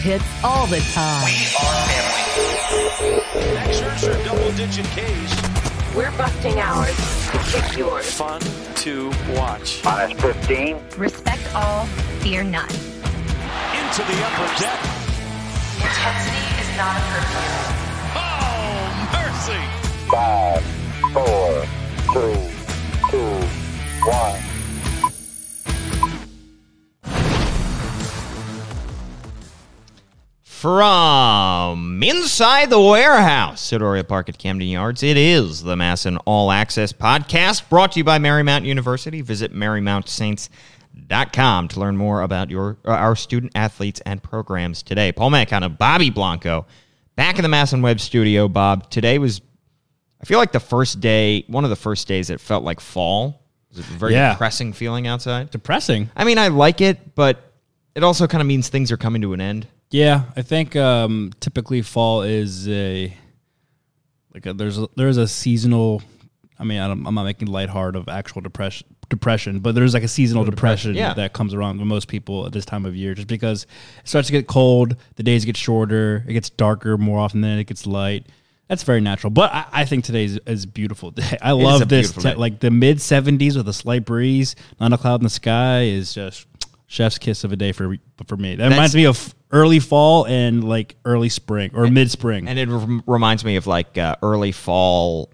hits all the time. We are family. Max Scherzer, double digit Ks. We're busting ours to kick yours. Fun to watch. Minus 15. Respect all, fear none. Into the upper deck. Intensity is not a perfume. Oh, mercy. Five, four, three, two, one. From inside the warehouse at Park at Camden Yards, it is the MASN All Access Podcast brought to you by Marymount University. Visit MarymountSaints.com to learn more about your uh, our student athletes and programs today. Paul Mancano, Bobby Blanco, back in the MASN Web studio. Bob, today was, I feel like the first day, one of the first days that felt like fall. It was a very Yeah. depressing feeling outside. Depressing. I mean, I like it, but it also kind of means things are coming to an end. Yeah, I think um, typically fall is a like a, there's a, there's a seasonal. I mean, I don't, I'm not making light hard of actual depression, depression, but there's like a seasonal depression, yeah. that comes around with most people at this time of year, just because it starts to get cold, the days get shorter, it gets darker more often than it gets light. That's very natural, but I, I think today is, beautiful day. I love this, te- like the mid 70s with a slight breeze, not a cloud in the sky is just chef's kiss of a day for for me. That reminds me of early fall and like early spring or mid spring. And it rem- reminds me of like uh, early fall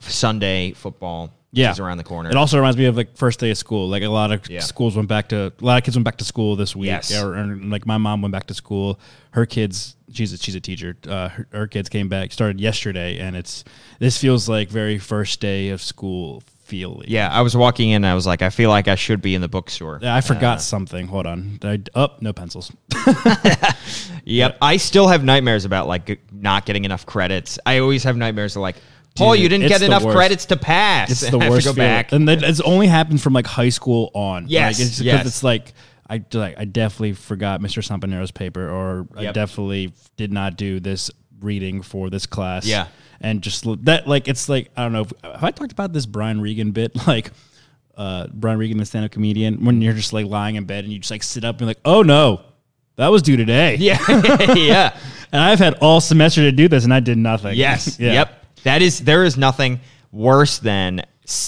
Sunday football. yeah, is around the corner. It also reminds me of like first day of school. Like a lot of Yeah. schools went back to a lot of kids went back to school this week. Yes. Or, or, like my mom went back to school. Her kids, she's a, she's a teacher. Uh, her, her kids came back started yesterday, and it's this feels like very first day of school feeling. yeah, I was walking in. and I was like, I feel like I should be in the bookstore. Yeah, I forgot uh. something. Hold on. Did I, up, oh, no pencils. Yep. I still have nightmares about like not getting enough credits. I always have nightmares of like, Paul, Dude, you didn't get enough worst. credits to pass. It's the worst go feeling. back. and that, it's only happened from like high school on. Yes, like, it's, 'cause yes. it's like I like I definitely forgot Mr. Sampanero's paper, or I definitely did not do this reading for this class. Yeah. And just that like it's like I don't know. If, have I talked about this Brian Regan bit like? Uh, Brian Regan, the stand-up comedian, when you're just like lying in bed and you just like sit up and like, oh no, that was due today. yeah, yeah. and I've had all semester to do this, and I did nothing. Yes. Yeah. Yep. That is. There is nothing worse than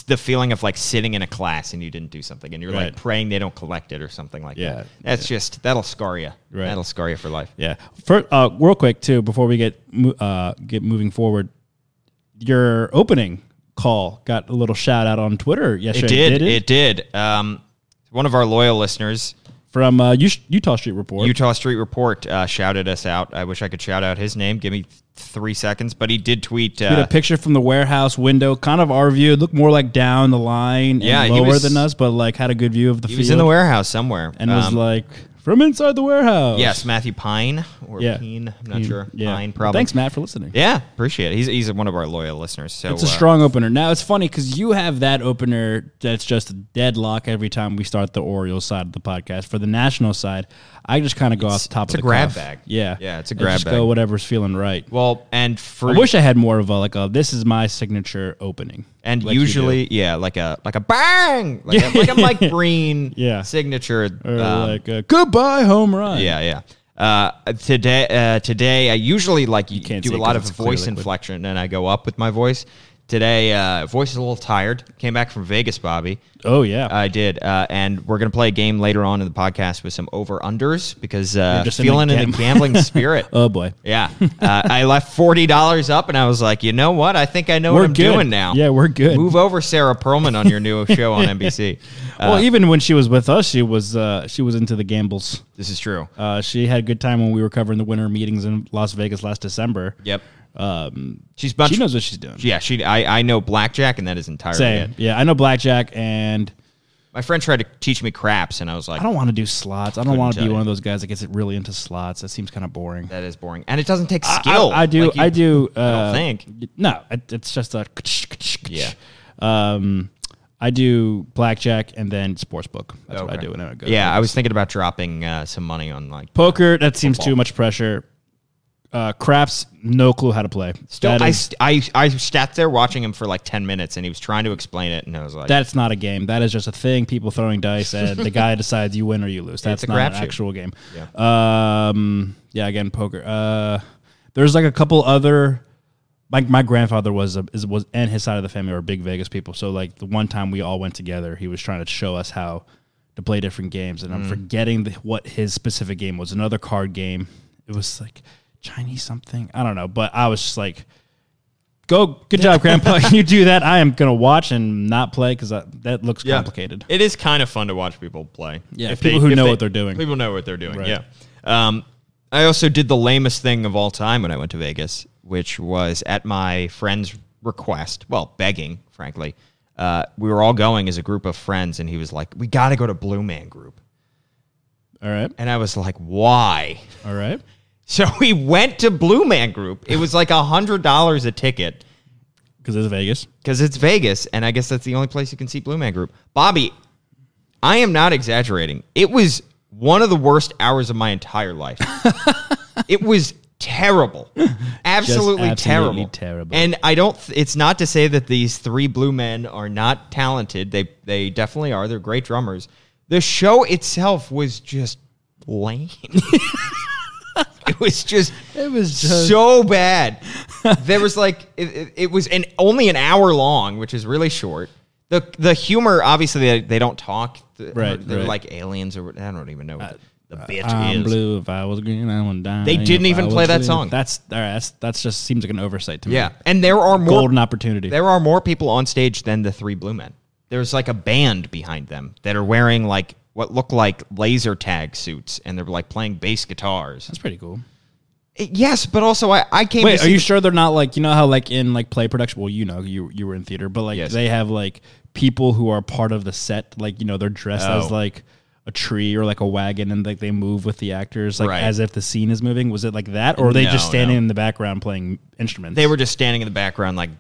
the feeling of like sitting in a class and you didn't do something and you're Right. like praying they don't collect it or something like Yeah. that. That's just that'll scar you. Right. That'll scar you for life. Yeah. For uh, real quick too, before we get uh, get moving forward, your opening call got a little shout out on Twitter yesterday. It yesterday. did. It did. Um, one of our loyal listeners, from uh, Eutaw Street Report. Eutaw Street Report, uh, shouted us out. I wish I could shout out his name. Give me three seconds, but he did tweet. Uh, a picture from the warehouse window, kind of our view. It looked more like down the line and Yeah, lower was- than us, but like had a good view of the he field. was in the warehouse somewhere, and was Um, like from inside the warehouse. yes, Matthew Pine or Yeah. Pine. I'm not Pine, sure. Yeah. Pine, probably. Thanks, Matt, for listening. Yeah, appreciate it. He's he's one of our loyal listeners. So It's a uh, strong opener. Now it's funny because you have that opener that's just a deadlock every time we start the Orioles side of the podcast. For the national side, I just kind of go off the top it's of a the grab cuff. bag. Yeah, Yeah, it's a grab just bag. Go whatever's feeling right. Well, and for I wish I had more of a like a this is my signature opening. and like usually, yeah, like a like a bang, like, a, like a Mike Breen, Yeah. signature. or um, like a goodbye home run. Yeah, yeah. Uh, today, uh, today I usually like you can't do a lot of voice inflection, and I go up with my voice. Today, uh, voice is a little tired. Came back from Vegas, Bobby. Oh yeah. I did, uh, and we're gonna play a game later on in the podcast with some over unders because uh, You're just in the feeling in the gambling spirit. oh boy. Yeah, uh, I left forty dollars up, and I was like, you know what? I think I know We're what I'm good. doing now. Yeah, we're good. Move over, Sarah Perlman, on your new show on NBC. Uh, well, even when she was with us, she was uh, she was into the gambles. this is true. Uh, she had a good time when we were covering the winter meetings in Las Vegas last December. Yep, Um, she's bunch. she knows what she's doing. Yeah, she. I, I know blackjack, and that is entirely Same. it. Yeah, I know blackjack, and My friend tried to teach me craps, and I was like, I don't want to do slots. I don't Couldn't want to tell be you. one of those guys that gets it really into slots. That seems kind of boring. that is boring, and it doesn't take I- skill. I, I do. Like, you- I do. Uh, I don't think. No, it, it's just a. Yeah. Um, I do blackjack and then sports book. That's what I Okay. do. When I go Yeah, I was thinking about dropping uh, some money on like. poker. That seems too much pressure. Uh, Craps, no clue how to play. Still, I, is- I I sat there watching him for like ten minutes, and he was trying to explain it, and I was like, that's not a game. That is just a thing. People throwing dice, and the guy decides you win or you lose. That's not an crapshoot. actual game. Yeah. Um. Yeah. Again, poker. Uh. There's like a couple other. My my grandfather was a, is, was and his side of the family are big Vegas people. So like the one time we all went together, he was trying to show us how to play different games, and I'm Mm. forgetting the, what his specific game was. Another card game. It was like Chinese something. I don't know, but I was just like. Go, good job, Grandpa. you do that. I am gonna watch and not play because that looks Yeah. complicated. It is kind of fun to watch people play. Yeah, people who know what they're doing. People know what they're doing. Right. Yeah. Um, I also did the lamest thing of all time when I went to Vegas, which was at my friend's request. Well, begging, frankly. Uh, we were all going as a group of friends, and he was like, "We got to go to Blue Man Group," All right, and I was like, "Why?" all right. So we went to Blue Man Group. It was like a hundred dollars a ticket. Because it's Vegas. because it's Vegas, and I guess that's the only place you can see Blue Man Group. Bobby, I am not exaggerating. It was one of the worst hours of my entire life. it was terrible, absolutely, absolutely terrible, terrible. And I don't. th- It's not to say that these three Blue Men are not talented. They they definitely are. They're great drummers. The show itself was just lame. it was just It was just so bad. there was like it, it, it was an only an hour long, which is really short. The the humor obviously they, they don't talk. Right, They're right. Uh, like aliens or I don't even know what the, the bitch I'm is. blue. If I was green, I would die. They didn't If even play that blue. song. That's all right. That's that's just seems like an oversight to me. Yeah, and there are more golden opportunity. There are more people on stage than the three blue men. There's like a band behind them that are wearing like what look like laser tag suits, and they're like playing bass guitars. That's pretty cool. Eh, yes, but also I, I came. Wait, are you sure they're not like you know how like in like play production? Well, you know you you were in theater, but like Yes. they have like people who are part of the set. Like you know they're dressed Oh. as like a tree or like a wagon, and like they move with the actors, like Right. as if the scene is moving. Was it like that, or were they No, just standing no. in the background playing instruments? They were just standing in the background, like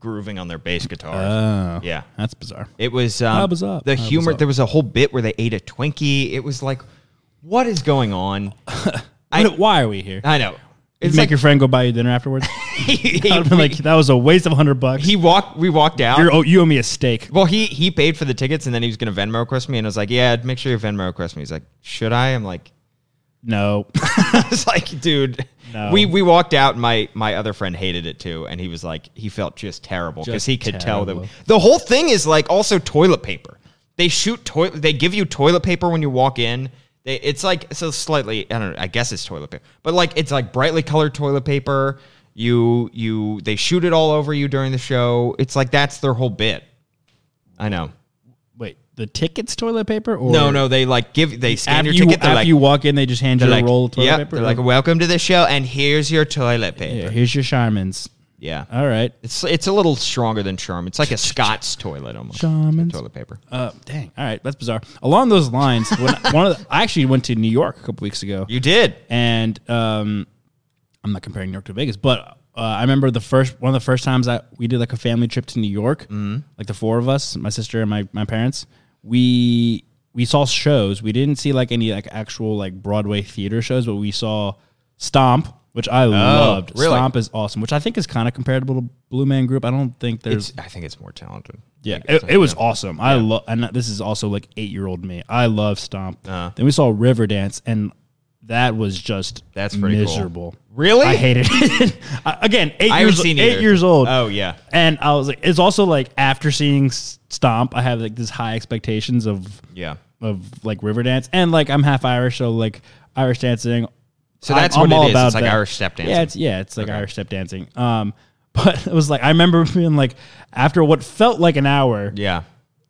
grooving on their bass guitars. Oh, yeah, that's bizarre. it was. Um. The humor. There was a whole bit where they ate a Twinkie. It was like, what is going on? I- What- why are we here? I know. It's make like your friend go buy you dinner afterwards. I'd like that was a waste of hundred bucks. he walked. We walked out. You're, oh, you owe me a steak. Well, he he paid for the tickets and then he was gonna Venmo request me and I was like, yeah, make sure you Venmo request me. He's like, should I? I'm like, No, I was like, dude. No. We we walked out. And my my other friend hated it too, and he was like, he felt just terrible because he could tell terrible. that the whole thing is like also toilet paper. They shoot toilet. They give you toilet paper when you walk in. They, it's like so slightly. I don't know. I guess it's toilet paper, but like it's like brightly colored toilet paper. You you they shoot it all over you during the show. It's like that's their whole bit. I know. The tickets toilet paper or No, no, they like give they scan After your you, ticket. After like, you walk in, they just hand you a like, roll of toilet yep, paper. They're like, welcome to the show, and here's your toilet paper. yeah, Yeah, here's your Charmin's. Yeah. All right. it's it's a little stronger than Charm. It's like a Scott's toilet almost. Charmin's. toilet paper. Uh, dang. All right, that's bizarre. Along those lines, when one of the, I actually went to New York a couple weeks ago, You did. and um, I'm not comparing New York to Vegas, but uh, I remember the first one of the first times that we did like a family trip to New York, Mm-hmm. like the four of us, my sister and my my parents. We we saw shows. We didn't see like any like actual like Broadway theater shows, but we saw Stomp, which I loved. Oh, really? Stomp is awesome, which I think is kind of comparable to Blue Man Group. I don't think there's It's, I think it's more talented. yeah, it, it was awesome. I love, and this is also like eight year old me. I love Stomp. Uh. then we saw Riverdance, and that was just That's pretty cool. miserable. Really? I hated it. Again, eight I years eight either. years old. Oh, yeah. and I was like, it's also like after seeing Stomp, I have like this high expectations of Yeah. of like Riverdance, and like I'm half Irish, so like Irish dancing. So I'm- that's I'm what all it is. about It's like that. Irish step dancing. Yeah, it's yeah, it's like Irish step dancing. Um, but it was like I remember being like after what felt like an hour, Yeah.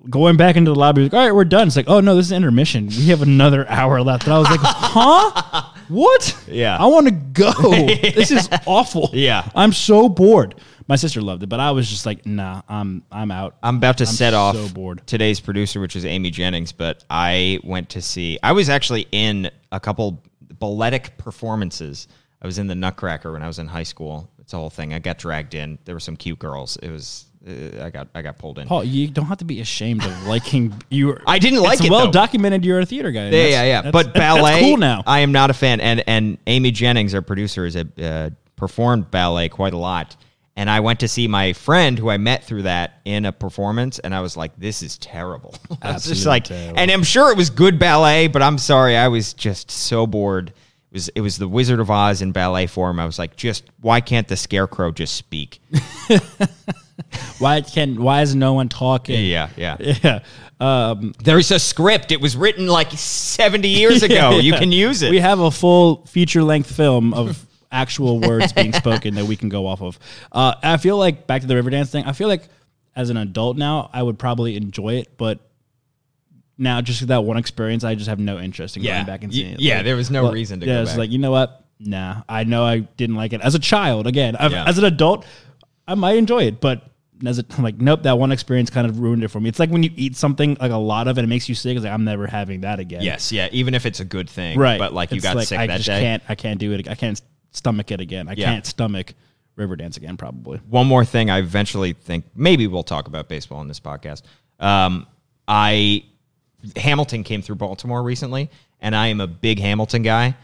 Going back into the lobby, like, all right, we're done. It's like, oh no, this is intermission. We have another hour left. And I was like, huh? What? Yeah. I want to go. this is awful. Yeah. I'm so bored. My sister loved it, but I was just like, nah, I'm I'm out. I'm about to I'm set off so bored. today's producer, which is Amy Jennings, but I went to see. I was actually in a couple balletic performances I was in the Nutcracker when I was in high school. It's a whole thing. I got dragged in. There were some cute girls. It was. Uh, I got. I got pulled in. Paul, you don't have to be ashamed of liking you. I didn't like it's it, Well though. documented. You're a theater guy. Yeah, yeah, yeah. But ballet, cool now. I am not a fan. And and Amy Jennings, our producer, has uh, performed ballet quite a lot. And I went to see my friend who I met through that in a performance, and I was like, "This is terrible." I was just like, terrible. and I'm sure it was good ballet, but I'm sorry, I was just so bored. It was it was the Wizard of Oz in ballet form. I was like, just why can't the Scarecrow just speak? why can why is no one talking? yeah, yeah. yeah. Um, There's a script. It was written like 70 years ago. You yeah. can use it. We have a full feature length film of actual words being spoken that we can go off of. Uh, I feel like back to the Riverdance thing. I feel like as an adult now, I would probably enjoy it, but now just that one experience, I just have no interest in Yeah. going back and Y- seeing it. yeah, there was no reason to yeah, go it's like you know what? Nah, I know I didn't like it as a child. Again, Yeah. as an adult, I might enjoy it, but. As a, I'm like, nope, that one experience kind of ruined it for me. It's like when you eat something like a lot of it, it makes you sick. It's like I'm never having that again. Yes, yeah. Even if it's a good thing, right? But like you It's got like, sick I that just day. Can't I can't do it. I can't stomach it again. I Yeah. can't stomach Riverdance again. Probably. One more thing, I eventually think maybe we'll talk about baseball in this podcast. Um, I Hamilton came through Baltimore recently, and I am a big Hamilton guy.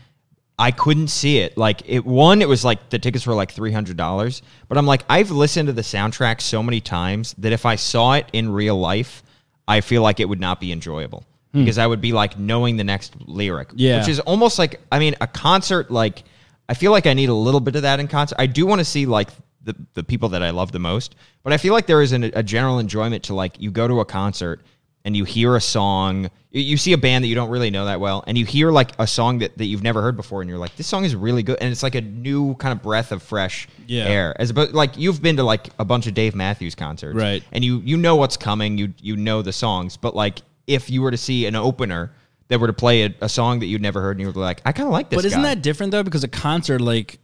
I couldn't see it. Like it one, it was like the tickets were like three hundred dollars. But I'm like, I've listened to the soundtrack so many times that if I saw it in real life, I feel like it would not be enjoyable. Hmm. Because I would be like knowing the next lyric. Yeah. Which is almost like I mean, a concert like I feel like I need a little bit of that in concert. I do want to see like the the people that I love the most, but I feel like there is an, a general enjoyment to like you go to a concert and you hear a song, you, see a band that you don't really know that well, and you hear like a song that, that you've never heard before, and you're like, this song is really good, and it's like a new kind of breath of fresh Yeah. air. As about like you've been to like a bunch of Dave Matthews concerts, Right. And you you know what's coming, you you know the songs, but like if you were to see an opener that were to play a, a song that you'd never heard, and you were like, I kind of like this. But isn't guy. that different though? Because a concert, like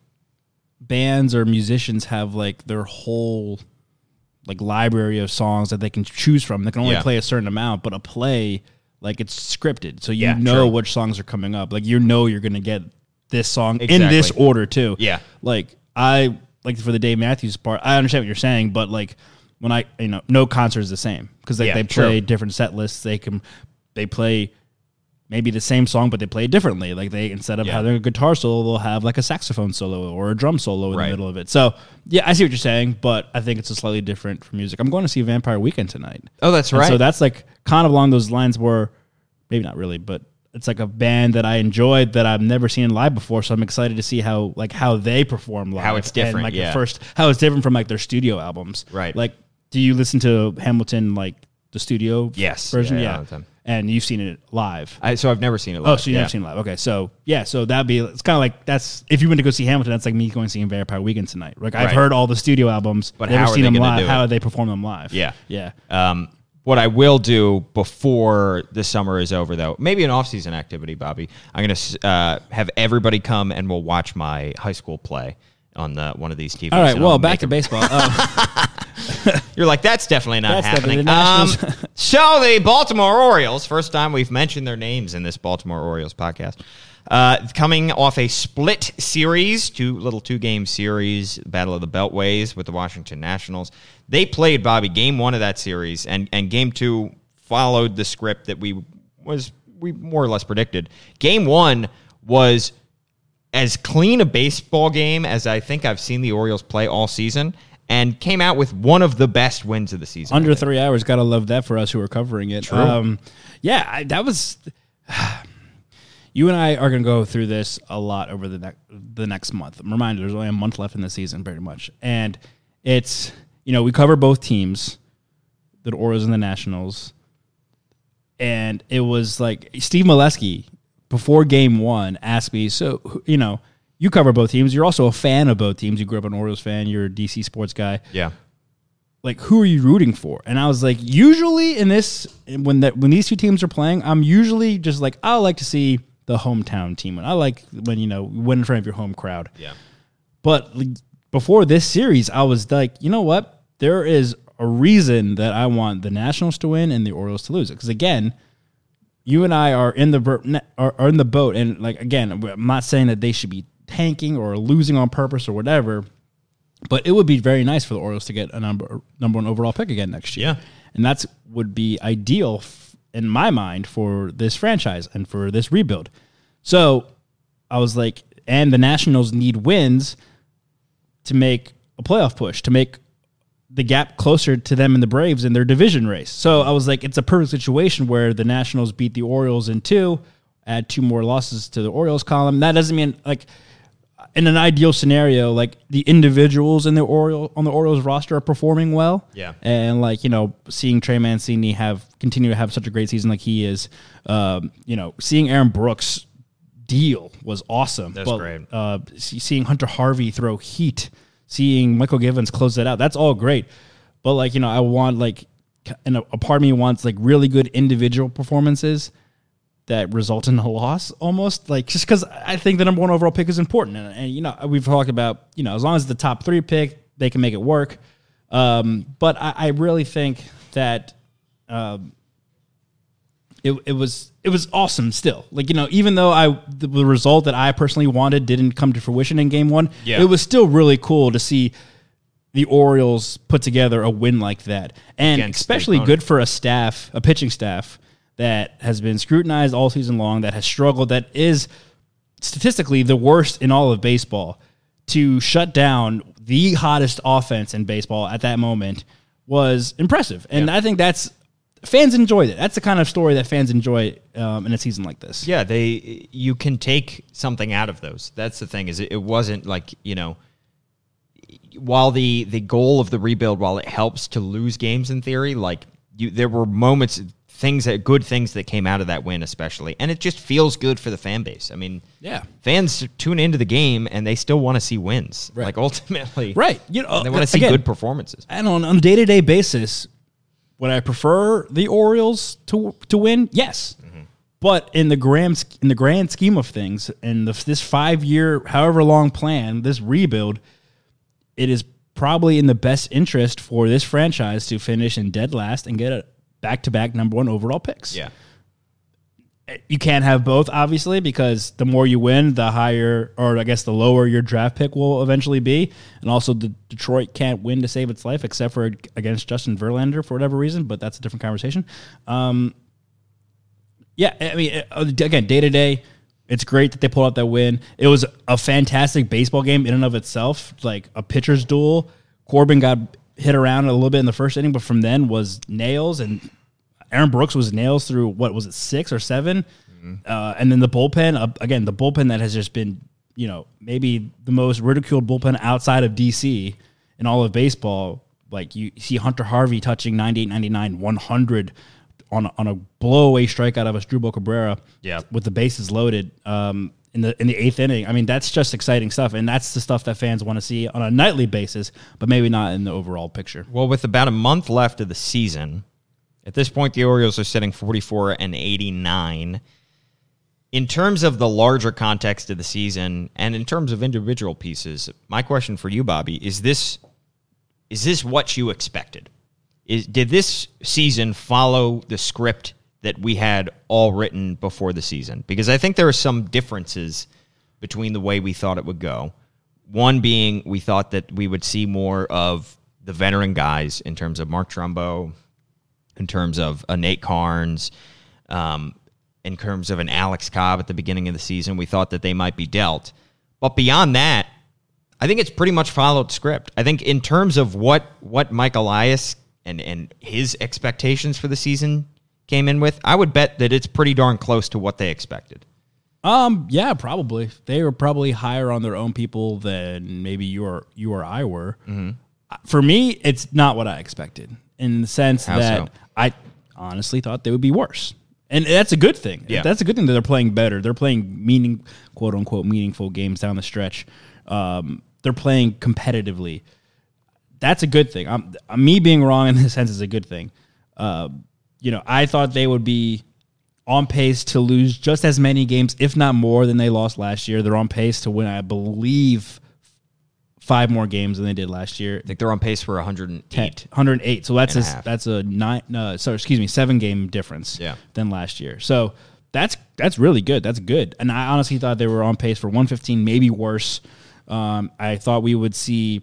bands or musicians have like their whole like library of songs that they can choose from. They can only Yeah. play a certain amount, but a play like it's scripted, so you Yeah, know true. which songs are coming up. Like you know you're gonna get this song in this order too. Yeah. Like I like for the Dave Matthews part, I understand what you're saying, but like when I you know no concert is the same because like Yeah, they play true. different set lists. They can they play maybe the same song, but they play it differently. Like they instead of Yeah. having a guitar solo, they'll have like a saxophone solo or a drum solo in Right. the middle of it. So yeah, I see what you're saying, but I think it's a slightly different for music. I'm going to see Vampire Weekend tonight. Oh, that's And right. So that's like kind of along those lines where maybe not really, but it's like a band that I enjoyed that I've never seen live before. So I'm excited to see how like how they perform live. How it's different, And like yeah. the first how it's different from like their studio albums. Right. Like do you listen to Hamilton like the studio Yes. version? Yeah, Yeah. Yeah, all the time. And you've seen it live. I, so I've never seen it. Oh, Live. so you've yeah. never seen it live. Okay, so yeah, so that'd be it's kind of like that's if you went to go see Hamilton, that's like me going seeing Vampire Weekend tonight. Like I've Right. heard all the studio albums, But never seen them live. How do they perform them live? Yeah. yeah. Um, what I will do before the summer is over, though, maybe an off-season activity, Bobby. I'm gonna uh, have everybody come and we'll watch my high school play on the, one of these TVs. All right, well, back to baseball. Um, You're like, that's definitely not That's happening. definitely Um, so the Baltimore Orioles, first time we've mentioned their names in this Baltimore Orioles podcast, uh, coming off a split series, two little two game series, Battle of the Beltways with the Washington Nationals. They played Bobby game one of that series, and and game two followed the script that we was we more or less predicted. Game one was as clean a baseball game as I think I've seen the Orioles play all season, and came out with one of the best wins of the season. Under three hours, gotta love that for us who are covering it. True. Um, yeah, I, that was. You and I are going to go through this a lot over the next the next month. I'm reminded there's only a month left in the season, pretty much, and it's you know we cover both teams, the Orioles and the Nationals, and it was like Steve Melewski before Game One asked me, so you know you cover both teams, you're also a fan of both teams. You grew up an Orioles fan, you're a DC sports guy Yeah. like who are you rooting for? And I was like, usually in this when that when these two teams are playing, I'm usually just like I like to see the hometown team. And I like when you know win in front of your home crowd. Yeah. But like, before this series, I was like, you know what? There is a reason that I want the Nationals to win and the Orioles to lose it. Because again, you and I are in the ver- ne- are, are in the boat, and like again, I'm not saying that they should be tanking or losing on purpose or whatever. But it would be very nice for the Orioles to get a number number one overall pick again next year. Yeah. and that's would be ideal f- in my mind for this franchise and for this rebuild. So I was like, and the Nationals need wins to make a playoff push to make the gap closer to them and the Braves in their division race. So I was like, it's a perfect situation where the Nationals beat the Orioles in two, add two more losses to the Orioles column. That doesn't mean like in an ideal scenario, like the individuals in the Oriole on the Orioles roster are performing well. Yeah. And like, you know, seeing Trey Mancini have continue to have such a great season like he is, um, you know, seeing Aaron Brooks deal was awesome. That's great. Uh, seeing Hunter Harvey throw heat, seeing Mychal Givens close that out, that's all great. But like you know, I want like, and a, a part of me wants like really good individual performances that result in a loss, almost like just because I think the number one overall pick is important, and, and you know we've talked about you know as long as the top three pick, they can make it work. Um, but I, I really think that um, it, it was it was awesome still. Like you know, even though I the, the result that I personally wanted didn't come to fruition in game one, Yeah. it was still really cool to see the Orioles put together a win like that, and Against especially good for a staff, a pitching staff that has been scrutinized all season long, that has struggled, that is statistically the worst in all of baseball. To shut down the hottest offense in baseball at that moment was impressive, and I think that's fans enjoyed it. That's the kind of story that fans enjoy um, in a season like this. Yeah, they you can take something out of those. That's the thing is it, it wasn't like you know while the the goal of the rebuild while it helps to lose games in theory like you there were moments things that good things that came out of that win especially and it just feels good for the fan base i mean Yeah. fans tune into the game and they still want to see wins Right. like ultimately Right. You know, they want to uh, see again, good performances And on, on a day to day basis, would I prefer the Orioles to to win? Yes. Mm-hmm. But in the grand in the grand scheme of things, in the, this five year, however long plan, this rebuild, it is probably in the best interest for this franchise to finish in dead last and get a back to back number one overall picks. yeah You can't have both, obviously, because the more you win, the higher, or I guess the lower your draft pick will eventually be. And also, the Detroit can't win to save its life, except for against Justin Verlander for whatever reason. But that's a different conversation. Um, yeah, I mean, uh, again, day to day, it's great that they pulled out that win. It was a fantastic baseball game in and of itself, like a pitcher's duel. Corbin got hit around a little bit in the first inning, but from then was nails, and Aaron Brooks was nails through what was it six or 7 uh, and then the bullpen uh, again, the bullpen that has just been you know maybe the most ridiculed bullpen outside of DC in all of baseball. Like you see Hunter Harvey touching 98, 99, 100 on a, on a blowaway strikeout of Asdrubal Cabrera. Yeah. with the bases loaded. Um, in the in the eighth inning, I mean that's just exciting stuff, and that's the stuff that fans want to see on a nightly basis, but maybe not in the overall picture. Well, with about a month left of the season, at this point, the Orioles are sitting 44 and 89. In terms of the larger context of the season and in terms of individual pieces, my question for you, Bobby, is this is this what you expected? Is did this season follow the script that we had all written before the season? Because I think there are some differences between the way we thought it would go. One being we thought that we would see more of the veteran guys in terms of Mark Trumbo, in terms of a Nate Karns, um, in terms of an Alex Cobb at the beginning of the season. We thought that they might be dealt. But beyond that, I think it's pretty much followed script. I think in terms of what what Mike Elias and and his expectations for the season came in with, I would bet that it's pretty darn close to what they expected. Um, yeah, probably. They were probably higher on their own people than maybe you or you or I were. Mm-hmm. Uh, For me, it's not what I expected in the sense How that so? I honestly thought they would be worse. And that's a good thing. Yeah. That's a good thing that they're playing better. They're playing meaning, quote unquote, meaningful games down the stretch. Um, they're playing competitively. That's a good thing. I'm, me being wrong in this sense is a good thing. Uh, you know, I thought they would be on pace to lose just as many games, if not more, than they lost last year. They're on pace to win, I believe, five more games than they did last year. I think they're on pace for 108. 108. So that's a, a that's a nine. Uh, sorry, excuse me, seven game difference. Yeah. Than last year. So that's that's really good. That's good. And I honestly thought they were on pace for 115, maybe worse. Um, I thought we would see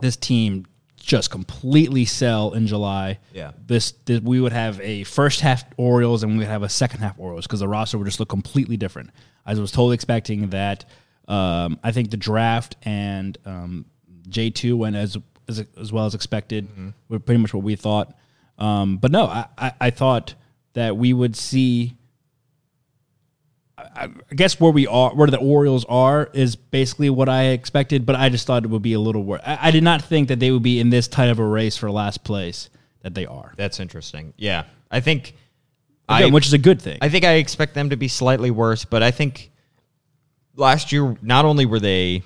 this team just completely sell in July. Yeah. This, this we would have a first half Orioles and we would have a second half Orioles because the roster would just look completely different. I was totally expecting that. Um, I think the draft and um, J two went as, as as well as expected. Were pretty much what we thought. Um, but no, I, I, I thought that we would see. I, I guess where we are, where the Orioles are, is basically what I expected. But I just thought it would be a little worse. I, I did not think that they would be in this tight of a race for last place that they are. That's interesting. Yeah, I think, Again, I, which is a good thing. I think I expect them to be slightly worse, but I think last year not only were they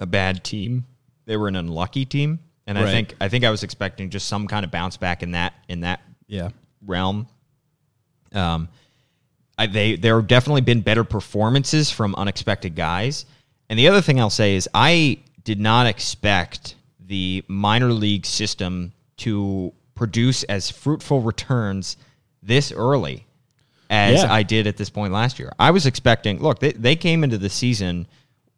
a bad team, they were an unlucky team, and I think I think I was expecting just some kind of bounce back in that in that yeah, realm. Um, I, they there have definitely been better performances from unexpected guys. And the other thing I'll say is I did not expect the minor league system to produce as fruitful returns this early as Yeah. I did at this point last year. I was expecting. Look, they they came into the season,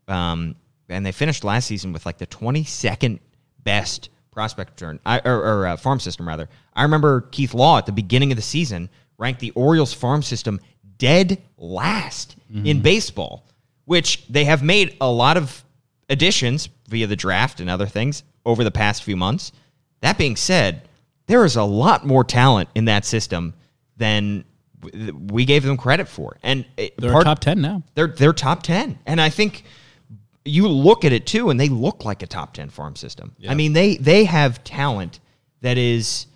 um, and they finished last season with like the twenty second best prospect return, I, or, or uh, farm system rather. I remember Keith Law at the beginning of the season ranked the Orioles farm system dead last in mm-hmm. baseball, which they have made a lot of additions via the draft and other things over the past few months. That being said, there is a lot more talent in that system than we gave them credit for, and they're part- top ten now. they're they're top ten, and I think you look at it too, and they look like a top ten farm system. I mean, they they have talent that is.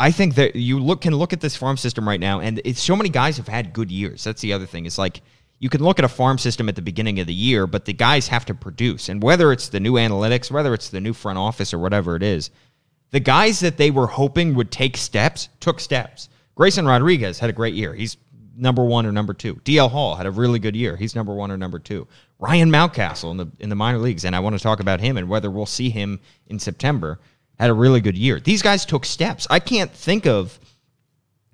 I think that you look can look at this farm system right now, and it's so many guys have had good years. That's the other thing. It's like you can look at a farm system at the beginning of the year, but the guys have to produce, and whether it's the new analytics, whether it's the new front office, or whatever it is, the guys that they were hoping would take steps took steps. Grayson Rodriguez had a great year. He's number one or number two. DL Hall had a really good year. He's number one or number two. Ryan Mountcastle in the in the minor leagues, and I want to talk about him and whether we'll see him in September. Had a really good year. These guys took steps. I can't think of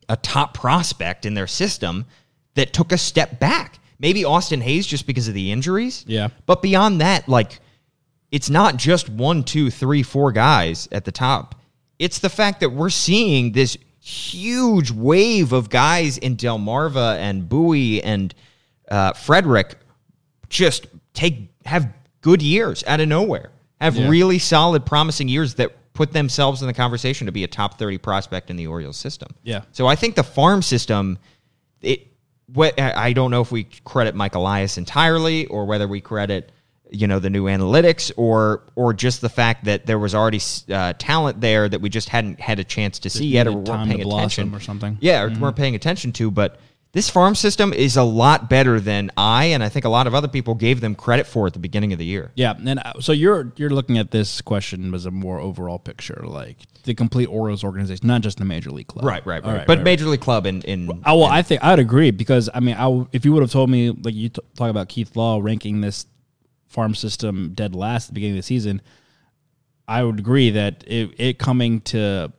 a top prospect in their system that took a step back. Maybe Austin Hays just because of the injuries. Yeah. But beyond that, like it's not just one, two, three, four guys at the top. It's the fact that we're seeing this huge wave of guys in Delmarva and Bowie and uh, Frederick just take have good years out of nowhere. Have Yeah. really solid, promising years that put themselves in the conversation to be a top thirty prospect in the Orioles system. Yeah. So I think the farm system, it. What I don't know if we credit Mike Elias entirely, or whether we credit, you know, the new analytics, or or just the fact that there was already uh, talent there that we just hadn't had a chance to see yet, or weren't paying attention or something. Yeah, or weren't paying attention to. But this farm system is a lot better than I and I think a lot of other people gave them credit for at the beginning of the year. Yeah, and uh, so you're you're looking at this question as a more overall picture, like the complete Orioles organization, not just the major league club. Right, right, right. but right, Major League Club in in I, well, I think I'd agree because I mean, I w if you would have told me like you t- talk about Keith Law ranking this farm system dead last at the beginning of the season, I would agree that it, it coming to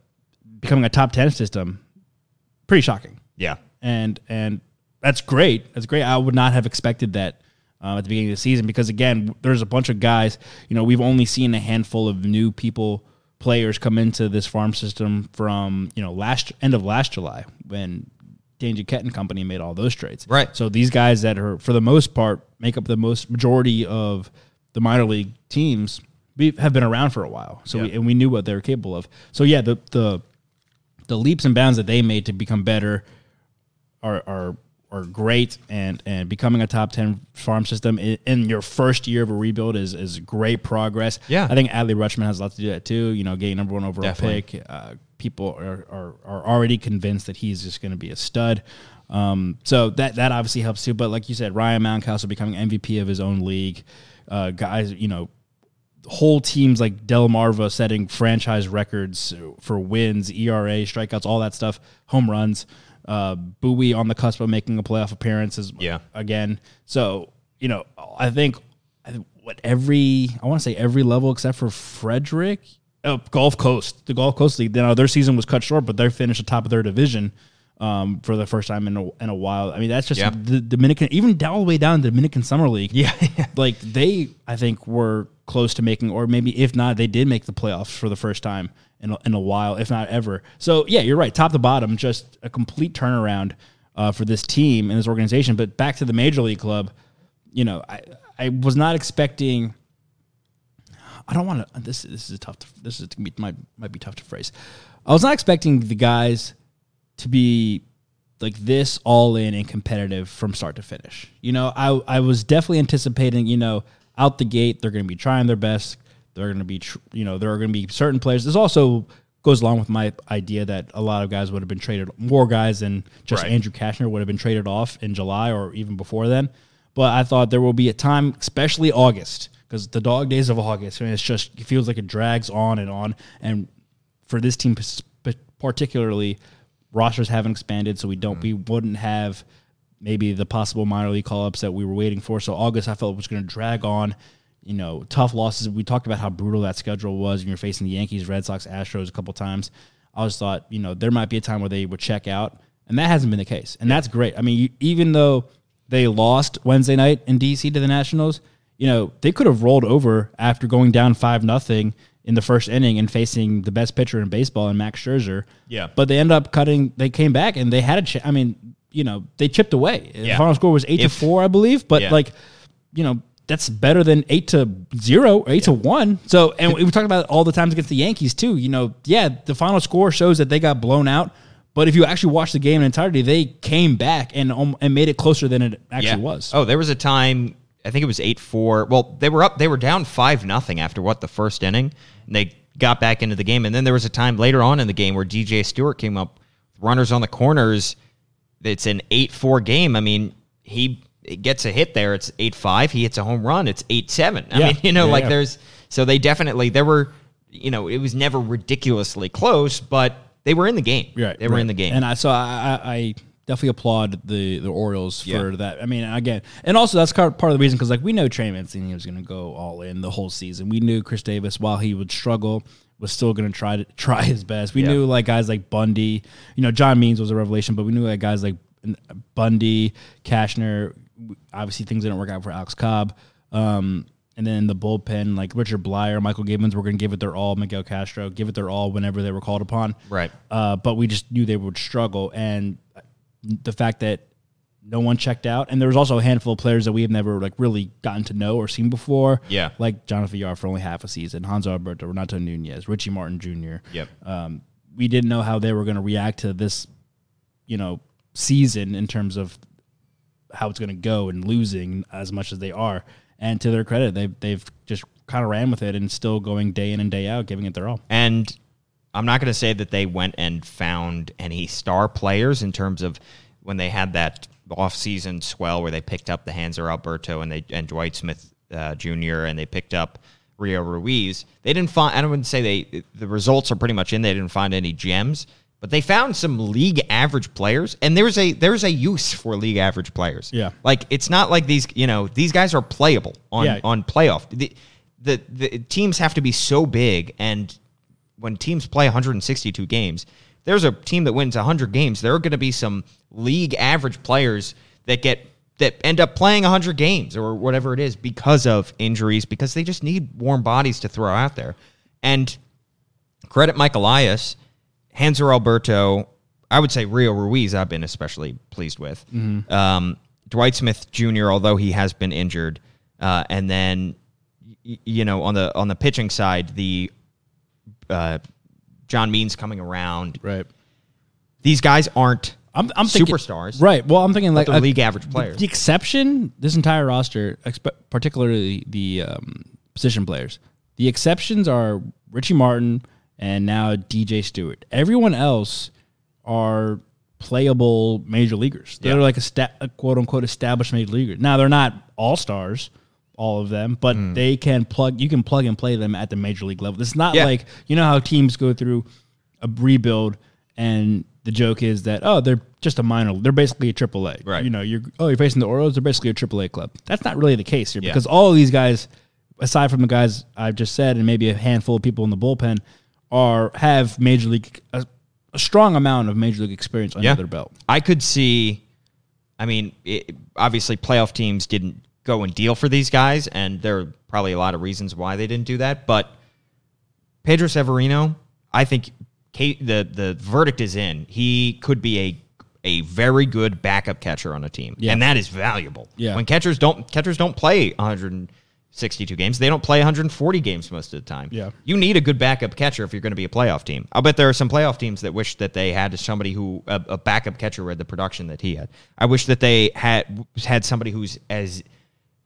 becoming a top ten system, pretty shocking. yeah. And and that's great. That's great. I would not have expected that uh, at the beginning of the season because again, there's a bunch of guys. You know, we've only seen a handful of new people, players come into this farm system from you know last end of last July when Dan Duquette and company made all those trades. Right. So these guys that are for the most part make up the most majority of the minor league teams. We have been around for a while, so we, and we knew what they were capable of. So yeah, the the the leaps and bounds that they made to become better are are are great and and becoming a top 10 farm system in, in your first year of a rebuild is is great progress Yeah. i think adley rutschman has a lot to do that too you know getting number one overall Definitely. pick uh, people are, are are already convinced that he's just going to be a stud um, so that that obviously helps too but like you said ryan mountcastle becoming mvp of his own league uh, guys you know whole teams like Delmarva setting franchise records for wins, ERA, strikeouts, all that stuff, home runs. Uh, Bowie on the cusp of making a playoff appearance is Yeah. again. So you know, I think I think what every I want to say every level except for Frederick, oh, Gulf Coast, the Gulf Coast League. You know, their season was cut short, but they finished atop of their division. Um, for the first time in a, in a while. I mean, that's just Yeah. the Dominican, even all the way down the Dominican Summer League. Yeah. like they, I think, were close to making, or maybe if not, they did make the playoffs for the first time in a, in a while, if not ever. So yeah, you're right, top to bottom, just a complete turnaround uh, for this team and this organization. But back to the major league club, you know, I I was not expecting. I don't want to. This this is a tough. To, this is might might be tough to phrase. I was not expecting the guys to be like this all in and competitive from start to finish. You know, I I was definitely anticipating. You know, out the gate they're going to be trying their best. They're going to be, tr- you know, there are going to be certain players. This also goes along with my idea that a lot of guys would have been traded. More guys than just Right. Andrew Cashner would have been traded off in July or even before then. But I thought there will be a time, especially August, because the dog days of August, I mean, it's just it feels like it drags on and on. And for this team particularly, rosters haven't expanded, so we don't mm. we wouldn't have maybe the possible minor league call ups that we were waiting for. So August, I felt was going to drag on. You know, tough losses. We talked about how brutal that schedule was, and you're facing the Yankees, Red Sox, Astros a couple times. I just thought, you know, there might be a time where they would check out, and that hasn't been the case, and that's great. I mean, you, even though they lost Wednesday night in DC to the Nationals, you know, they could have rolled over after going down five nothing in the first inning and facing the best pitcher in baseball and Max Scherzer. Yeah. But they ended up cutting. They came back and they had a. Ch- I mean, you know, they chipped away. The final score was eight If- to four, I believe. But Yeah. like, you know, that's better than eight to zero or eight to one. So, and we talked about it all the times against the Yankees too. You know, yeah, the final score shows that they got blown out. But if you actually watch the game in entirety, they came back and um, and made it closer than it actually was. Oh, there was a time. I think it was eight four. Well, they were up. They were down five nothing after what the first inning, and they got back into the game. And then there was a time later on in the game where DJ Stewart came up, runners on the corners. It's an eight four game. I mean, he gets a hit there. It's eight five. He hits a home run. It's eight seven. I Yeah. mean, you know, Yeah, like yeah. there's so they definitely there were. You know, it was never ridiculously close, but they were in the game. Right, they were right. in the game. and I so I, I, I definitely applaud the the Orioles Yeah. for that. I mean, again, and also that's part part of the reason because like we know Trey Mancini was going to go all in the whole season. We knew Chris Davis, while he would struggle, was still going to try to try his best. We Yeah. knew like guys like Bundy, you know, John Means was a revelation, but we knew like guys like Bundy, Cashner. Obviously, things didn't work out for Alex Cobb. Um, and then the bullpen, like Richard Bleier, Mychal Givens, were going to give it their all. Miguel Castro, give it their all whenever they were called upon. Right. Uh, but we just knew they would struggle, and the fact that no one checked out, and there was also a handful of players that we have never like really gotten to know or seen before. Yeah. like Jonathan Yar for only half a season, Hanser Alberto, Renato Nunez, Richie Martin Jr. Yep. Um, we didn't know how they were going to react to this, you know, season in terms of how it's going to go and losing as much as they are. And to their credit, they've they've just kind of ran with it and still going day in and day out, giving it their all. And I'm not going to say that they went and found any star players in terms of when they had that off-season swell where they picked up the Hanser Alberto and they and Dwight Smith uh, Jr. and they picked up Rio Ruiz. They didn't find. I wouldn't say they. The results are pretty much in. They didn't find any gems, but they found some league average players, and there's a there's a use for league average players. Yeah. like it's not like these. You know, these guys are playable on Yeah. on playoff. The, the the teams have to be so big and when teams play 162 games, there's a team that wins 100 games. There are going to be some league average players that get that end up playing 100 games or whatever it is because of injuries because they just need warm bodies to throw out there. And credit Mike Elias, Hanser Alberto, I would say Rio Ruiz. I've been especially pleased with. Um, Dwight Smith Jr., although he has been injured, uh, and then you know on the on the pitching side, the uh, John Means coming around. Right. These guys aren't I'm, I'm thinking, superstars, right? Well, I'm thinking like a- league average players. The, exception, this entire roster, particularly the um, position players, the exceptions are Richie Martin and now DJ Stewart. Everyone else are playable major leaguers. They're Yeah. like a, sta- a quote unquote established major leaguer. Now they're not all stars. All of them, but Hmm. they can plug. You can plug and play them at the major league level. It's not Yeah. like you know how teams go through a rebuild and the joke is that oh they're just a minor they're basically a triple A Right. you know you're oh you're facing the Orioles they're basically a triple A club that's not really the case here Yeah. because all of these guys aside from the guys I've just said and maybe a handful of people in the bullpen are have major league uh, a strong amount of major league experience under Yeah. their belt. I could see. I mean, it, obviously, playoff teams didn't go and deal for these guys, and there are probably a lot of reasons why they didn't do that. But Pedro Severino, I think Kate, the the verdict is in. He could be a a very good backup catcher on a team, Yeah. and that is valuable. Yeah. when catchers don't catchers don't play 162 games, they don't play 140 games most of the time. Yeah. you need a good backup catcher if you're going to be a playoff team. I'll bet there are some playoff teams that wish that they had somebody who a, a backup catcher had the production that he had. I wish that they had had somebody who's as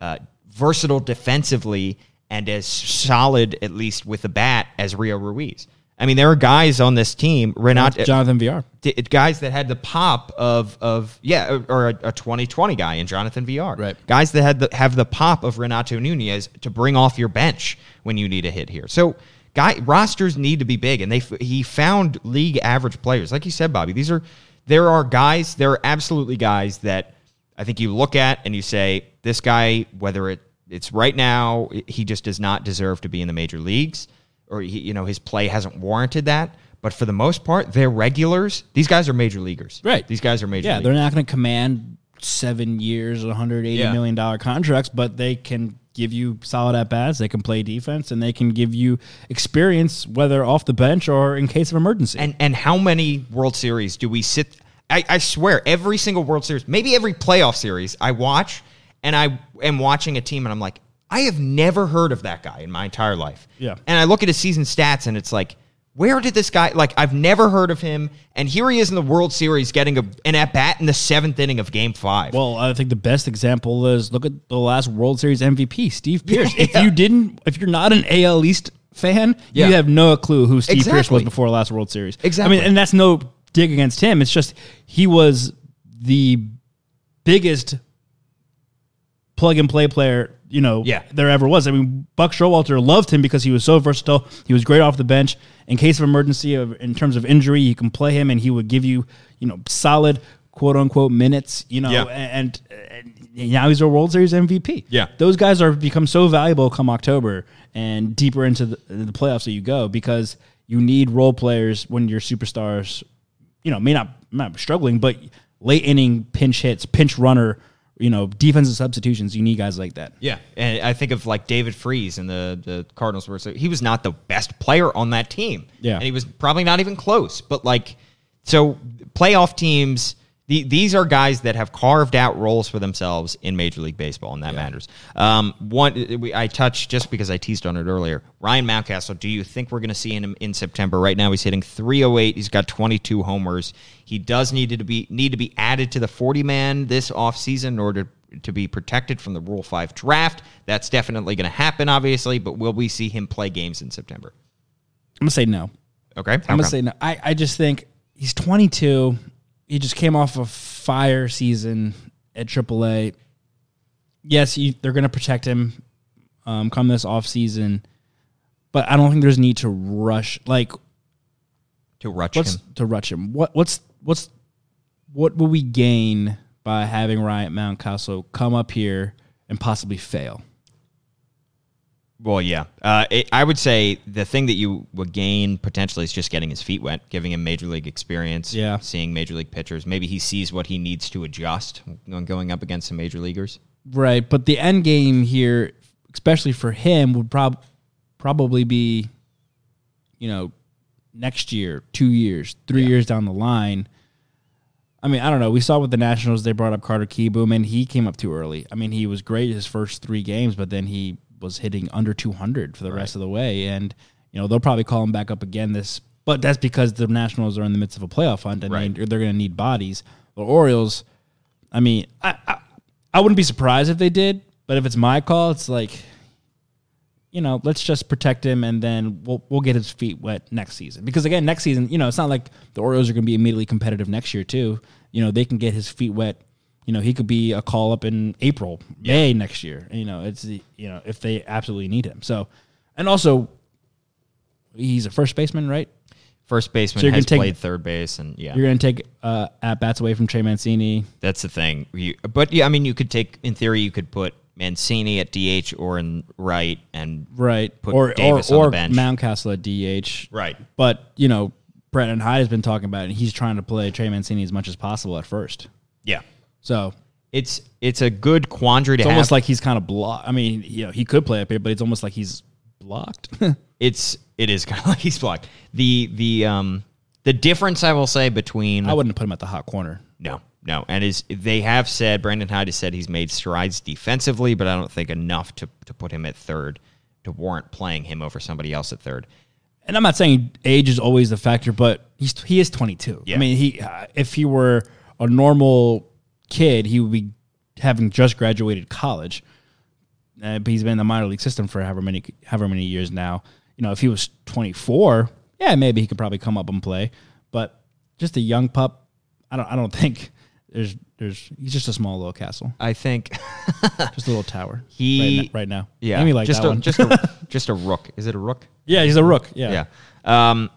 uh, versatile defensively and as solid, at least with the bat, as Rio Ruiz. I mean, there are guys on this team, Renato, Jonathan Villar. d- guys that had the pop of of yeah, or a, a 2020 guy in Jonathan Villar. Right. Guys that had the have the pop of Renato Nunez to bring off your bench when you need a hit here. So guy rosters need to be big, and they he found league average players, like you said, Bobby. These are there are guys, there are absolutely guys that I think you look at and you say this guy, whether it it's right now, he just does not deserve to be in the major leagues, or he, you know his play hasn't warranted that. But for the most part, they're regulars. These guys are major leaguers. Right. These guys are major. Yeah, leaguers. they're not going to command seven years, one hundred eighty Yeah. million dollar contracts, but they can give you solid at bats. They can play defense, and they can give you experience, whether off the bench or in case of emergency. And and how many World Series do we sit? I, I swear, every single World Series, maybe every playoff series, I watch, and I am watching a team, and I'm like, I have never heard of that guy in my entire life. Yeah. And I look at his season stats, and it's like, where did this guy? Like, I've never heard of him, and here he is in the World Series getting a, an at bat in the seventh inning of Game Five. Well, I think the best example is look at the last World Series MVP, Steve Pearce. If Yeah. you didn't, if you're not an AL East fan, Yeah. you have no clue who Steve Pearce was before last World Series. Exactly. I mean, and that's no dig against him. It's just he was the biggest plug and play player, you know, Yeah. there ever was. I mean, Buck Showalter loved him because he was so versatile. He was great off the bench. In case of emergency, in terms of injury, you can play him, and he would give you, you know, solid quote unquote minutes. You know, Yeah. and, and now he's a World Series MVP. Yeah. those guys are become so valuable come October and deeper into the, the playoffs that you go because you need role players when your superstars, you know, may not not struggling, but late inning pinch hits, pinch runner, you know, defensive substitutions. You need guys like that. Yeah, and I think of like David Freese and the the Cardinals were so he was not the best player on that team. Yeah. and he was probably not even close. But like, so playoff teams. The, these are guys that have carved out roles for themselves in Major League Baseball, and that matters. Um, one, we, I touched just because I teased on it earlier. Ryan Mountcastle. Do you think we're going to see him in September? Right now, he's hitting 308. He's got 22 homers. He does need to be need to be added to the 40 man this offseason in order to be protected from the Rule 5 draft. That's definitely going to happen, obviously, but will we see him play games in September? I'm gonna say no. Okay. I'm gonna say no. I, I just think he's 22. He just came off a fire season at AAA. Yes, you, they're gonna protect him um, come this off season, but I don't think there's need to rush like to rush what's him. to rush him. What what's what's what will we gain by having Ryan Mountcastle come up here and possibly fail? Well, yeah. Uh, it, I would say the thing that you would gain potentially is just getting his feet wet, giving him major league experience, Yeah. seeing major league pitchers. Maybe he sees what he needs to adjust when going up against some major leaguers. Right, but the end game here, especially for him, would prob- probably be, you know, next year, two years, three years down the line. I mean, I don't know. We saw with the Nationals, they brought up Carter Kieboom, and he came up too early. I mean, he was great his first three games, but then he was hitting under 200 for the rest of the way. And, you know, they'll probably call him back up again this, but that's because the Nationals are in the midst of a playoff hunt and Right. they, they're going to need bodies. The Orioles, I mean, I, I I wouldn't be surprised if they did, but if it's my call, it's like, you know, let's just protect him and then we'll we'll get his feet wet next season. Because again, next season, you know, it's not like the Orioles are going to be immediately competitive next year too. You know, they can get his feet wet. You know, he could be a call up in April, May next year. You know, it's you know if they absolutely need him. So, and also, he's a first baseman, right? First baseman So you're has take- played third base, and yeah, You're going to take uh, at bats away from Trey Mancini. that's the thing. You, but yeah, I mean, you could take in theory, you could put Mancini at DH or in right, and right? Put or Davis or, on the or bench. Mountcastle at DH, Right. But you know, Brandon Hyde has been talking about, and he's trying to play Trey Mancini as much as possible at first. Yeah. So It's it's a good quandary to it's have. almost like he's kind of blocked. I mean, you know, he could play up here, but it's almost like he's blocked. it's it is kind of like he's blocked. The the um the difference I will say between I wouldn't put him at the hot corner. no no and is they have said Brandon Hyde has said he's made strides defensively, but I don't think enough to to put him at third to warrant playing him over somebody else at third. And I'm not saying age is always the factor, but he's he is 22. Yeah. I mean, he uh, if he were a normal kid, he would be having just graduated college. Uh, but he's been in the minor league system for however many however many years now. You know, if he was 24, yeah, maybe he could probably come up and play. But just a young pup, I don't I don't think there's there's he's just a small little castle, I think just a little tower. He- right, now, right now. yeah, Amy like just that a one. just a just a rook. Is it a rook? yeah, he's a rook. Yeah, Yeah. Um,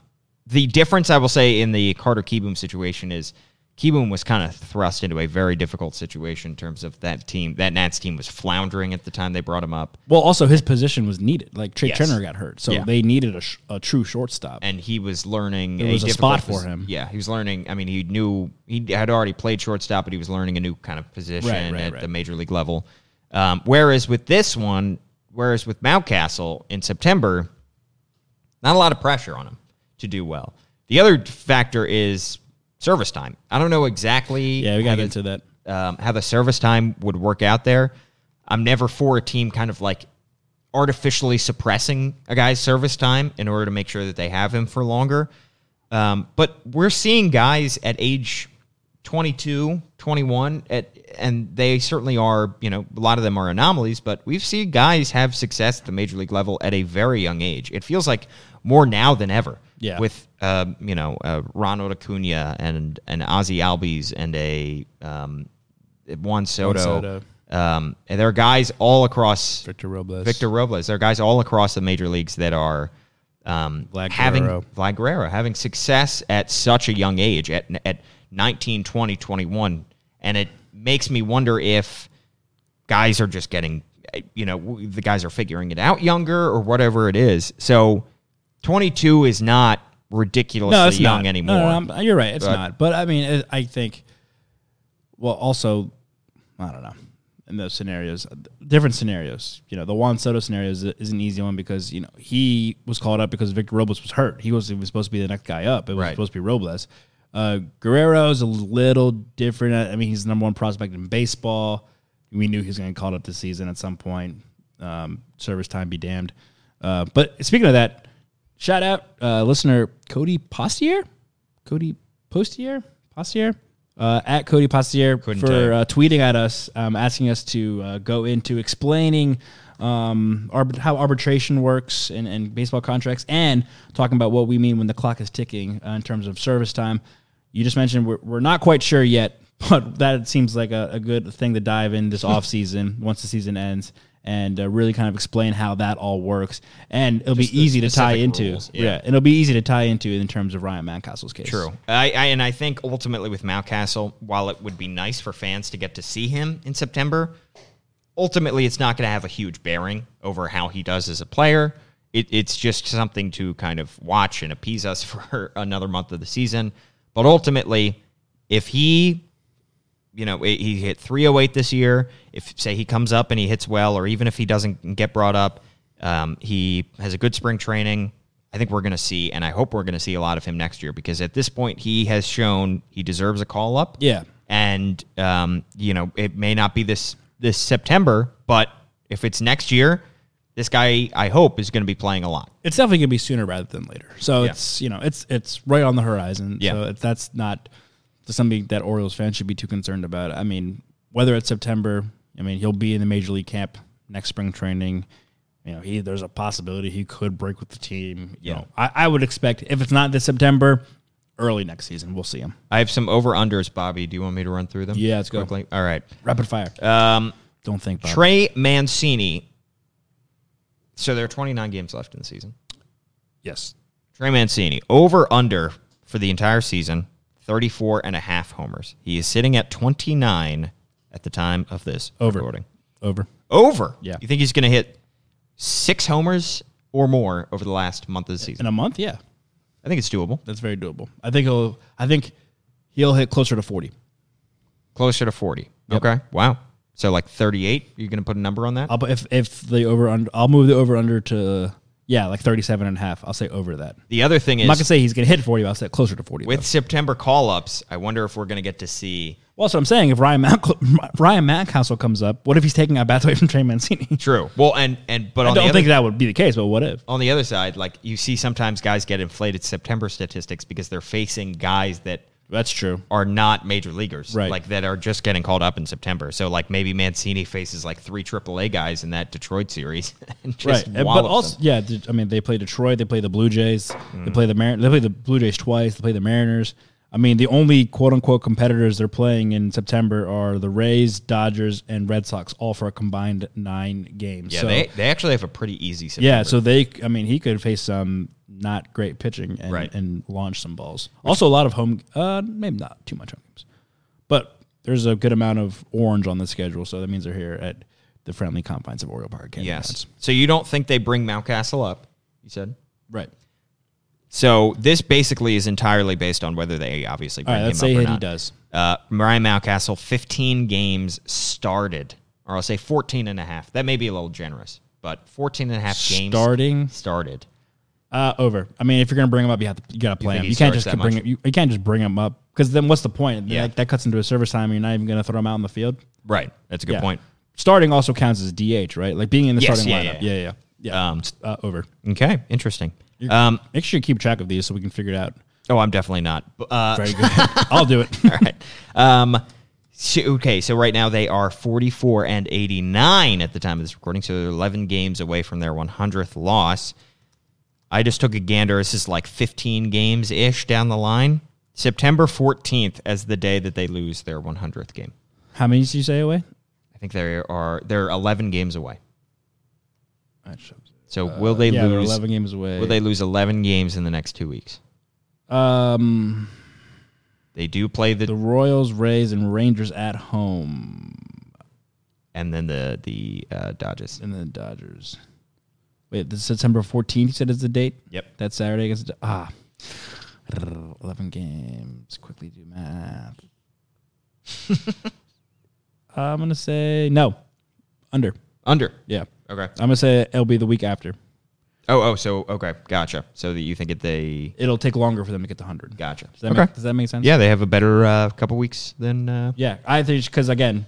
the difference I will say in the Carter Kieboom situation is Kieboom was kind of thrust into a very difficult situation in terms of that team. That Nats team was floundering at the time they brought him up, Well, also his position was needed. Like Trey Yes. Turner got hurt, so Yeah. they needed a, sh- a true shortstop. and he was learning. There was a spot for him. Yeah, he was learning. I mean, he knew he had already played shortstop, but he was learning a new kind of position Right, right, at right. the major league level. Um, whereas with this one, whereas with Mountcastle in September, not a lot of pressure on him to do well. The other factor is service time. I don't know exactly. yeah, we got you- into that. um, how the service time would work out there. I'm never for a team kind of like artificially suppressing a guy's service time in order to make sure that they have him for longer. Um, but we're seeing guys at age 22, 21, at, and they certainly are, you know, a lot of them are anomalies, but we've seen guys have success at the major league level at a very young age. It feels like more now than ever. Yeah. With, um, you know, uh, Ronald Acuna and, and Ozzie Albies and a um, Juan Soto. Soto. Um, and there are guys all across Victor Robles. Victor Robles. There are guys all across the major leagues that are um, Vlad having Guerrero. Vlad Guerrero having success at such a young age at at 19, 20, 21. and it makes me wonder if guys are just getting you know the guys are figuring it out younger or whatever it is. So 22 is not ridiculously no, it's young not anymore. No, no, no, you're right. It's But- not. But I mean, it, I think. Well, also, I don't know. In those scenarios, different scenarios. You know, the Juan Soto scenario is, is an easy one because you know he was called up because Victor Robles was hurt. He was, he was supposed to be the next guy up. It was Right. supposed to be Robles. Uh, Guerrero is a little different. I mean, he's the number one prospect in baseball. We knew he was going to called up this season at some point. Um, service time be damned. Uh, but speaking of that, shout out uh, listener Cody Postier, Cody Postier, Postier, uh, at Cody Postier Couldn't for uh, tweeting at us, um, asking us to uh, go into explaining um, arbit- how arbitration works and, in baseball contracts and talking about what we mean when the clock is ticking uh, in terms of service time. You just mentioned we're, we're not quite sure yet, but that seems like a, a good thing to dive in this off season once the season ends and uh, really kind of explain how that all works. And it'll Just be easy to tie into. rules, Yeah. yeah. it'll be easy to tie into in terms of Ryan Mountcastle's case. True. I, I and I think ultimately with Mountcastle, while it would be nice for fans to get to see him in September, ultimately it's not going to have a huge bearing over how he does as a player. It, it's just something to kind of watch and appease us for another month of the season. But ultimately, if he, you know, he hit 308 this year, if say he comes up and he hits well, or even if he doesn't get brought up, um, he has a good spring training. I think we're going to see, and I hope we're going to see a lot of him next year because at this point he has shown he deserves a call up. Yeah. and um, you know it may not be this this September, but if it's next year, this guy I hope is going to be playing a lot. it's definitely gonna be sooner rather than later. So Yeah. it's you know it's it's right on the horizon. Yeah. So that's not something that Orioles fans should be too concerned about. I mean, whether it's September, I mean he'll be in the major league camp next spring training. You know, he there's a possibility he could break with the team. You Yeah. know, I, I would expect if it's not this September, early next season, we'll see him. I have some over unders, Bobby. Do you want me to run through them? Yeah, let's go. quickly. All right. Rapid fire. Um, Don't think Bob. Trey Mancini. So there are 29 games left in the season. yes. Trey Mancini, over under for the entire season, 34 and a half homers. He is sitting at 29 at the time of this Over. recording. Over. Over. Yeah. You think he's going to hit six homers or more over the last month of the season? In a month, yeah. I think it's doable. That's very doable. I think he'll. I think he'll hit closer to forty. Closer to 40. Okay. Wow. So like 38. You're going to put a number on that? I'll put if if the over under. I'll move the over under to yeah like 37 and a half. I'll say over that. the other thing I'm not gonna say he's gonna hit forty. but I'll say closer to forty. with though. September call ups, I wonder if we're going to get to see. well, that's what I'm saying. If Ryan Mac- Ryan Mountcastle comes up, what if he's taking out bats away from Trey Mancini? True. Well, and, and, but I on the don't other think that would be the case, but what if? on the other side, like you see sometimes guys get inflated September statistics because they're facing guys that That's true. are not major leaguers, Right. Like that are just getting called up in September. So like maybe Mancini faces like three AAA guys in that Detroit series, and just right. But also, them. yeah, I mean, they play Detroit, they play the Blue Jays, they mm. play the Mar- they play the Blue Jays twice, they play the Mariners. I mean, the only quote unquote competitors they're playing in September are the Rays, Dodgers, and Red Sox, all for a combined nine games. yeah, so, they they actually have a pretty easy September. yeah, so they, I mean, he could face some not great pitching and, Right. and launch some balls. Also, a lot of home, uh, maybe not too much home games, but there's a good amount of orange on the schedule, so that means they're here at the friendly confines of Oriole Park. Yes. Grounds. So you don't think they bring Mountcastle up? You said. right. So this basically is entirely based on whether they obviously All bring right, let's him say up or that he not. does. Uh, Ryan Mountcastle, 15 games started, or I'll say 14 and a half. That may be a little generous, but 14 and a half games Starting started. uh, over. I mean, if you're gonna bring him up, you have to you gotta play think him. he You can't starts just that bring much? him. You, you can't just bring him up because then what's the point? Yeah. That, that cuts into a service time. and You're not even gonna throw him out on the field. Right. That's a good Yeah. point. Starting also counts as DH, right? Like being in the Yes, starting yeah, lineup. yeah. Yeah, yeah, yeah. Um, uh, over. Okay. Interesting. Um, Make sure you keep track of these so we can figure it out. oh, I'm definitely not. Uh, Very good. I'll do it. all right. Um, so, okay. So right now they are 44 and 89 at the time of this recording. So they're 11 games away from their 100th loss. I just took a gander. This is like 15 games ish down the line. September 14th as the day that they lose their 100th game. How many did you say away? I think they are they're 11 games away. So will they Uh, yeah, lose? 11 games away. Will they lose 11 games in the next two weeks? Um, They do play the, the Royals, Rays, and Rangers at home, and then the the uh, Dodgers. and then the Dodgers. Wait, this is September 14th. You said is the date. Yep. That Saturday against ah, eleven games. Quickly do math. I'm gonna say no, under. Under. Yeah, Okay. I'm gonna say it'll be the week after. Oh, oh, so okay, gotcha. So that you think it they It'll take longer for them to get to hundred. gotcha. Does that, okay. make, does that make sense? yeah, they have a better uh, couple weeks than. Uh, Yeah, I think because again,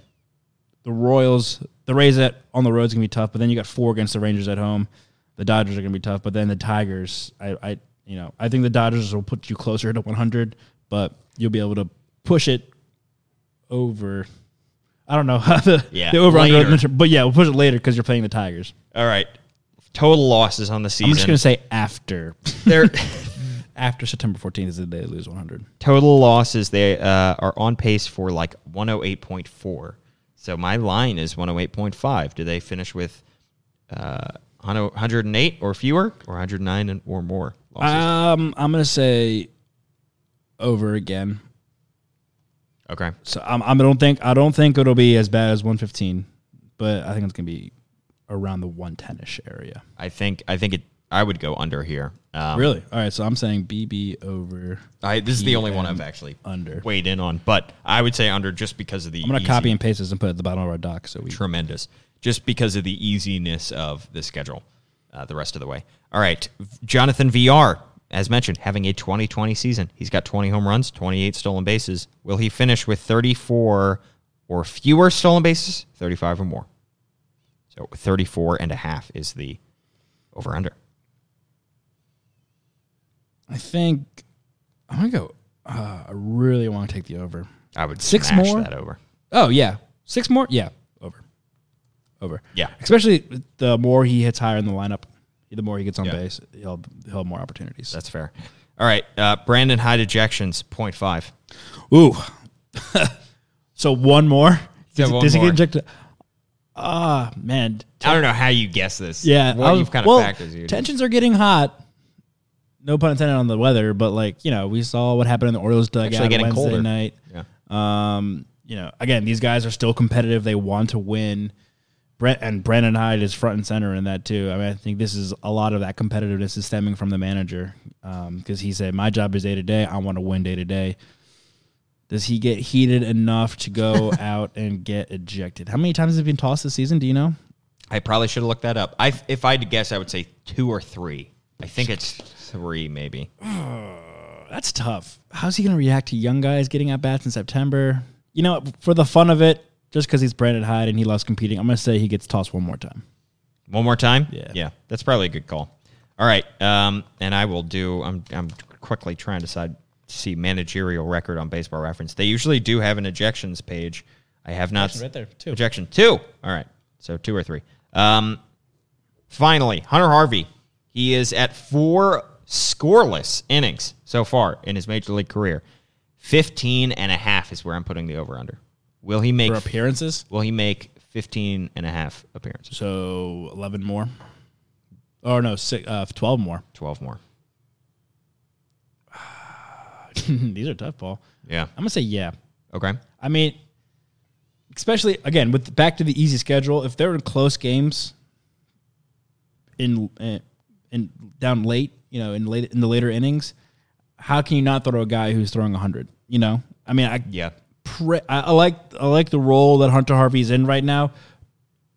the Royals, the Rays at on the road's gonna be tough, but then you got four against the Rangers at home. The Dodgers are gonna be tough, but then the Tigers, I, I, you know, I think the Dodgers will put you closer to 100, but you'll be able to push it over. I don't know how the Yeah, the over later. under, but yeah, we'll push it later because you're playing the Tigers. All right. Total losses on the season. I'm just gonna say after They're after September 14th is the day they lose 100. total losses. They uh, are on pace for like 108.4. So my line is 108.5. Do they finish with uh, 108 or fewer, or 109 or more losses? Um, I'm gonna say over again. Okay. So I'm, I don't think I don't think it'll be as bad as 115, but I think it's gonna be around the 110ish area. I think I think it. I would go under here. Um, Really? All right. So I'm saying BB over. I, this is the only one I've actually under. weighed in on, but I would say under just because of the. I'm gonna easy- copy and paste this and put it at the bottom of our doc. So we. tremendous just because of the easiness of the schedule uh, the rest of the way. All right. Jonathan Villar, as mentioned, having a 2020 season. He's got 20 home runs, 28 stolen bases. Will he finish with 34 or fewer stolen bases? 35 or more. So 34 and a half is the over under. I think I'm gonna go. Uh, I really want to take the over. I would Six more? that over. Oh yeah, six more. Yeah, over. Over. Yeah. Especially the more he hits higher in the lineup, the more he gets on Yeah. base, he'll he'll have more opportunities. That's fair. All right. Uh, Brandon Hyde ejections, 0.5. Ooh. so one more. Yeah, Does, one does he get ejected? Ah, man. I don't know how you guess this. Yeah. What was- kind of well, factors you. Tensions are getting hot. No pun intended on the weather, but like you know, we saw what happened in the Orioles dugout Actually getting Wednesday colder. night. Yeah. Um, you know, again, these guys are still competitive. They want to win. Brent and Brandon Hyde is front and center in that too. I mean, I think this is a lot of that competitiveness is stemming from the manager um, because he said, "My job is day to day. I want to win day to day." Does he get heated enough to go out and get ejected? How many times has he been tossed this season? Do you know? I probably should have looked that up. I, if I had to guess, I would say two or three. I think it's three, maybe. That's tough. How's he going to react to young guys getting at bats in September? You know, for the fun of it, just because he's Brandon Hyde and he loves competing, I'm going to say he gets tossed one more time. One more time? Yeah. Yeah. That's probably a good call. All right. Um, and I will do I'm I'm quickly trying to decide see managerial record on baseball reference. They usually do have an ejections page. I have not Ejection right there, two. Ejection two. All right. So two or three. Um finally, Hunter Harvey. He is at four scoreless innings so far in his major league career. 15 and a half is where I'm putting the over under. Will he make For appearances, will he make 15 and a half appearances? so 11 more. Or no, six, uh, 12 more. 12 more. These are tough, Paul. Yeah. I'm going to say yeah. Okay. I mean, especially again with back to the easy schedule. If they're in close games, in in, down late, you know, in late in the later innings, how can you not throw a guy who's throwing hundred? You know, I mean, I Yeah. Pray, I, I like I like the role that Hunter Harvey's in right now.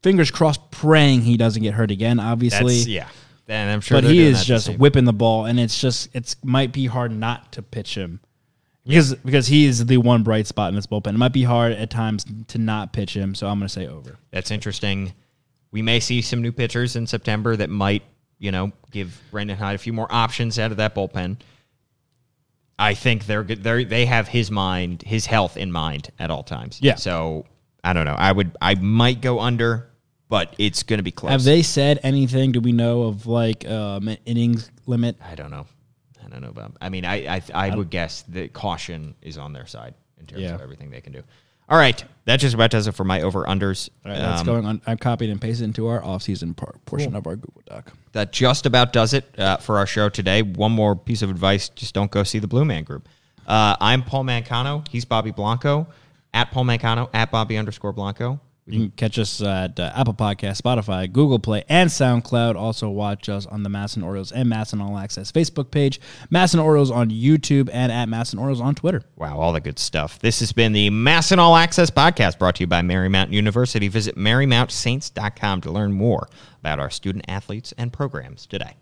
Fingers crossed, praying he doesn't get hurt again. Obviously, That's, yeah. And I'm sure but he is just whipping the ball, and it's just it's might be hard not to pitch him because because he is the one bright spot in this bullpen. It might be hard at times to not pitch him, so I'm going to say over. That's interesting. We may see some new pitchers in September that might, you know, give Brandon Hyde a few more options out of that bullpen. I think they're good. They they have his mind, his health in mind at all times. Yeah. So I don't know. I would. I might go under, but it's going to be close. Have they said anything? Do we know of like um, an innings limit? I don't know. I don't know, about. I mean, I I, I would guess that caution is on their side in terms Yeah. of everything they can do. All right, that just about does it for my over unders. All right, that's Um, going on. I've copied and pasted into our off-season par- portion of our Google Doc. that just about does it uh, for our show today. One more piece of advice: just don't go see the Blue Man Group. Uh, I'm Paul Mancano. He's Bobby Blanco. At Paul Mancano. At Bobby underscore Blanco. You can catch us at uh, Apple Podcast, Spotify, Google Play, and SoundCloud. Also, watch us on the MASN Orioles and MASN All Access Facebook page, MASN Orioles on YouTube, and at MASN Orioles on Twitter. Wow, all the good stuff. This has been the MASN All Access podcast brought to you by Marymount University. Visit marymountsaints.com to learn more about our student athletes and programs today.